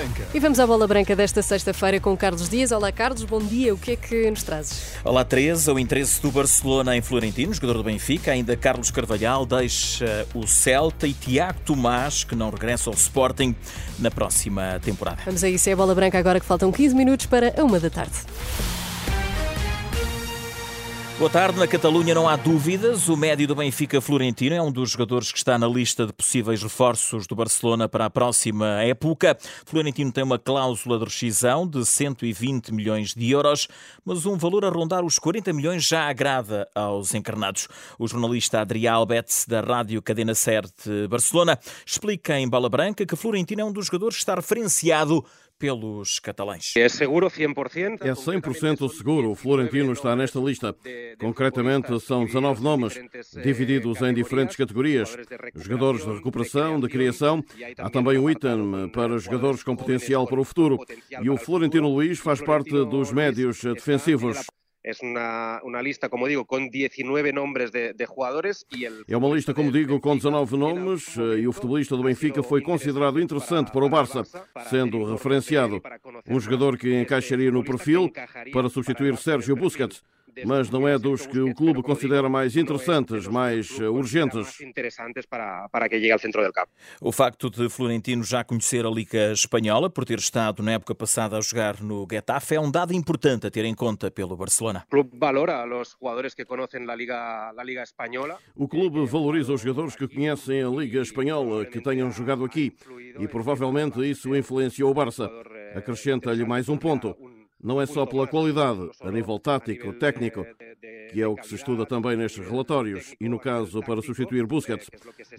Branca. E vamos à bola branca desta sexta-feira com Carlos Dias. Olá, Carlos, bom dia. O que é que nos trazes? Olá, Teresa. O interesse do Barcelona em Florentino, jogador do Benfica, ainda Carlos Carvalhal deixa o Celta e Tiago Tomás, que não regressa ao Sporting na próxima temporada. Vamos a isso. É a bola branca agora que faltam 15 minutos para a uma da tarde. Boa tarde. Na Catalunha não há dúvidas. O médio do Benfica, Florentino, é um dos jogadores que está na lista de possíveis reforços do Barcelona para a próxima época. Florentino tem uma cláusula de rescisão de 120 milhões de euros, mas um valor a rondar os 40 milhões já agrada aos encarnados. O jornalista Adrià Albetes, da Rádio Cadena Ser Barcelona, explica em Bala Branca que Florentino é um dos jogadores que está referenciado pelos catalães. É seguro 100%? É 100% seguro. O Florentino está nesta lista. Concretamente, são 19 nomes, divididos em diferentes categorias. Jogadores de recuperação, de criação. Há também um item para jogadores com potencial para o futuro. E o Florentino Luís faz parte dos médios defensivos. É uma, uma lista, como digo, com 19 nomes de, de jogadores. E el... É uma lista, como digo, com 19 nomes e o futebolista do Benfica foi considerado interessante para o Barça, sendo referenciado. Um jogador que encaixaria no perfil para substituir Sérgio Busquets mas não é dos que o clube considera mais interessantes, mais urgentes. interessantes para, para que chegue ao centro do campo. O facto de Florentino já conhecer a Liga Espanhola, por ter estado na época passada a jogar no Getafe, é um dado importante a ter em conta pelo Barcelona. O clube valora os jogadores que conhecem a Liga, a Liga Espanhola. O clube valoriza os jogadores que conhecem a Liga Espanhola, que tenham jogado aqui, e provavelmente isso influenciou o Barça. Acrescenta-lhe mais um ponto não é só pela qualidade, a nível tático, técnico, que é o que se estuda também nestes relatórios, e no caso para substituir Busquets,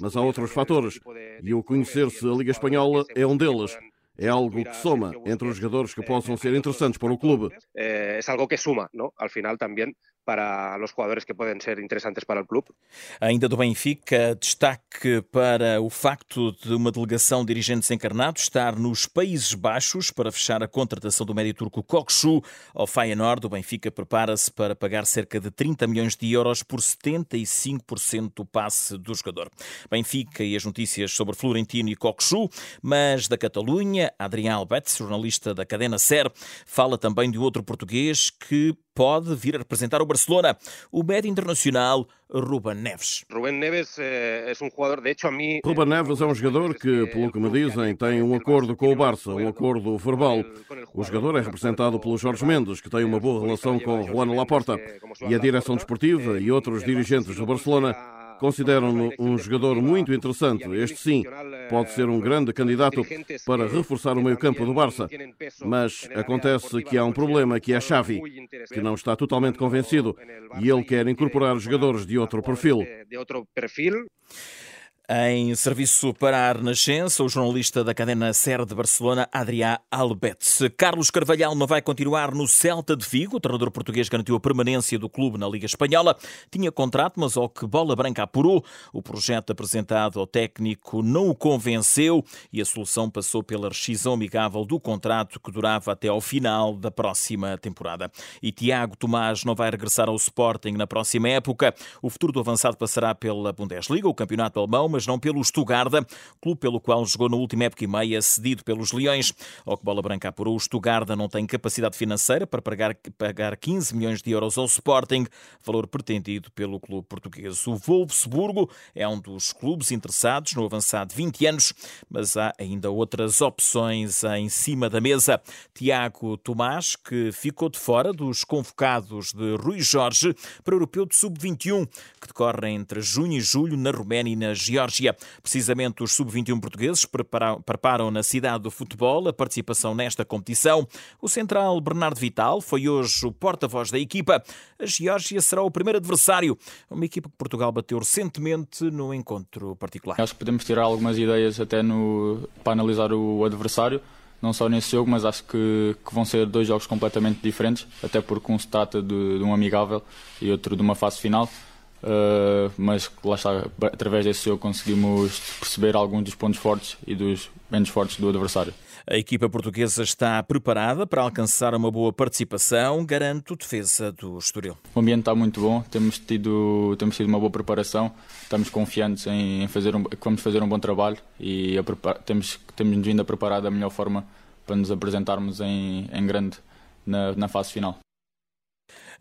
mas há outros fatores, e o conhecer-se a Liga Espanhola é um deles. É algo que soma entre os jogadores que possam ser interessantes para o clube. É algo que suma, não? Al final também para os jogadores que podem ser interessantes para o clube. Ainda do Benfica, destaque para o facto de uma delegação de dirigentes encarnados estar nos Países Baixos para fechar a contratação do médio turco Kokchu ao Feyenoord. O Benfica prepara-se para pagar cerca de 30 milhões de euros por 75% do passe do jogador. Benfica e as notícias sobre Florentino e Kokchu, mas da Catalunha, Adrián Albetes, jornalista da cadena SER, fala também de outro português que pode vir a representar o Barcelona, o médio internacional Ruben Neves. Ruben Neves é um jogador, de hecho, a mim. Ruben Neves é um jogador que, pelo que me dizem, tem um acordo com o Barça, um acordo verbal. O jogador é representado pelo Jorge Mendes, que tem uma boa relação com Juan Laporta, e a direção desportiva e outros dirigentes do Barcelona Consideram-no um jogador muito interessante. Este sim pode ser um grande candidato para reforçar o meio-campo do Barça. Mas acontece que há um problema que é a Xavi, que não está totalmente convencido e ele quer incorporar jogadores de outro perfil. Em serviço para a Renascença, o jornalista da cadena SER de Barcelona, Adrià Albetes. Carlos Carvalhal não vai continuar no Celta de Vigo. O treinador português garantiu a permanência do clube na Liga Espanhola. Tinha contrato, mas ao que Bola Branca apurou, o projeto apresentado ao técnico não o convenceu e a solução passou pela rescisão amigável do contrato que durava até ao final da próxima temporada. E Tiago Tomás não vai regressar ao Sporting na próxima época. O futuro do avançado passará pela Bundesliga, o campeonato alemão, mas mas não pelo Stuttgart, clube pelo qual jogou na última época e meia, cedido pelos Leões. Ao que Bola Branca apurou, o Stuttgart não tem capacidade financeira para pagar, pagar 15 milhões de euros ao Sporting, valor pretendido pelo clube português. O Wolfsburgo é um dos clubes interessados no avançado de 20 anos, mas há ainda outras opções em cima da mesa. Tiago Tomás, que ficou de fora dos convocados de Rui Jorge para o Europeu de Sub-21, que decorre entre junho e julho na Roménia e na Geórgia. Geórgia. Precisamente os sub-21 portugueses preparam, na cidade do futebol a participação nesta competição. O central Bernardo Vital foi hoje o porta-voz da equipa. A Geórgia será o primeiro adversário, uma equipa que Portugal bateu recentemente no encontro particular. Acho que podemos tirar algumas ideias até no, para analisar o adversário não só nesse jogo, mas acho que, que, vão ser dois jogos completamente diferentes, até porque um se trata de, de, um amigável e outro de uma fase final. Uh, mas lá está, através desse jogo conseguimos perceber alguns dos pontos fortes e dos menos fortes do adversário. A equipa portuguesa está preparada para alcançar uma boa participação, garante o defesa do Estoril. O ambiente está muito bom, temos tido, temos tido uma boa preparação, estamos confiantes em fazer um, que vamos fazer um bom trabalho e a, temos, temos vindo a preparar da melhor forma para nos apresentarmos em, em grande na, na fase final.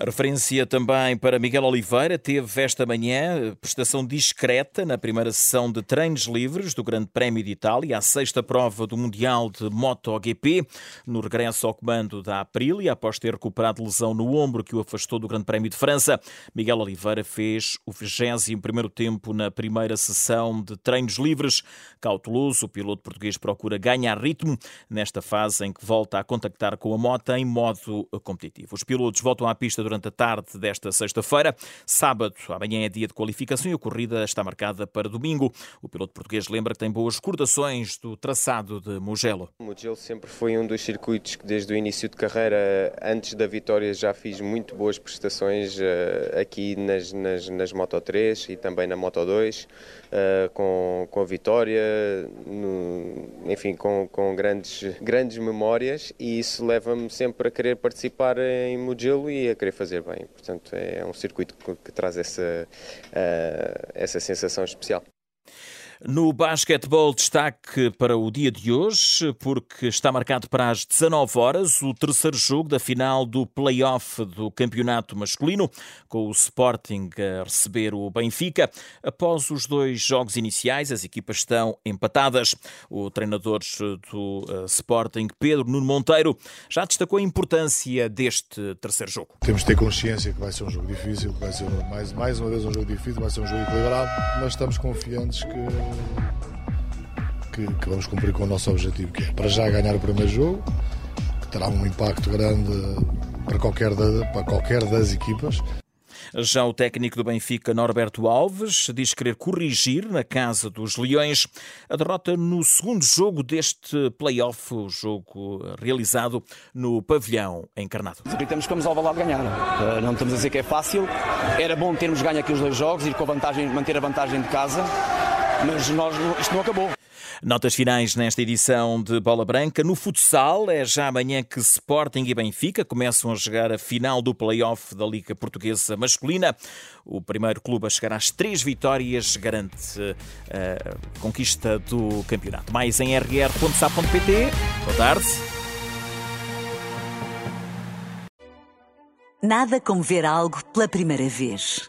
A referência também para Miguel Oliveira teve esta manhã prestação discreta na primeira sessão de treinos livres do Grande Prémio de Itália, a sexta prova do Mundial de MotoGP, no regresso ao comando da Aprilia, após ter recuperado lesão no ombro que o afastou do Grande Prémio de França. Miguel Oliveira fez o 21º tempo na primeira sessão de treinos livres. Cauteloso, o piloto português procura ganhar ritmo nesta fase em que volta a contactar com a moto em modo competitivo. Os pilotos voltam à pista durante a tarde desta sexta-feira. Sábado, amanhã é dia de qualificação e a corrida está marcada para domingo. O piloto português lembra que tem boas recordações do traçado de Mugello. Mugello sempre foi um dos circuitos que desde o início de carreira, antes da vitória, já fiz muito boas prestações uh, aqui nas, nas, nas Moto 3 e também na Moto 2, uh, eh, com, com a vitória, no, enfim, com, com grandes, grandes memórias e isso leva-me sempre a querer participar em Mugello e a querer fazer bem. Portanto, é um circuito que, que traz essa, uh, essa sensação especial. No basquetebol, destaque para o dia de hoje, porque está marcado para as 19 horas o terceiro jogo da final do play-off do campeonato masculino, com o Sporting a receber o Benfica. Após os dois jogos iniciais, as equipas estão empatadas. O treinador do eh, Sporting, Pedro Nuno Monteiro, já destacou a importância deste terceiro jogo. Temos de ter consciência que vai ser um jogo difícil, vai ser mais, mais uma vez um jogo difícil, vai ser um jogo equilibrado, mas estamos confiantes que que, que, vamos cumprir com o nosso objetivo, que é para já ganhar o primeiro jogo, que terá um impacto grande para qualquer, da, para qualquer das equipas. Já o técnico do Benfica, Norberto Alves, diz querer corrigir na casa dos Leões a derrota no segundo jogo deste play-off, o jogo realizado no pavilhão encarnado. Acreditamos que vamos ao balado ganhar. Eh, não estamos a dizer que é fácil. Era bom termos ganho aqui os dois jogos, ir com a vantagem, manter a vantagem de casa mas nós, isto não acabou. Notas finais nesta edição de Bola Branca. No futsal, é já amanhã que Sporting e Benfica começam a jogar a final do play-off da Liga Portuguesa Masculina. O primeiro clube a chegar às três vitórias garante a conquista do campeonato. Mais em rr.sa.pt. Boa tarde. Nada como ver algo pela primeira vez.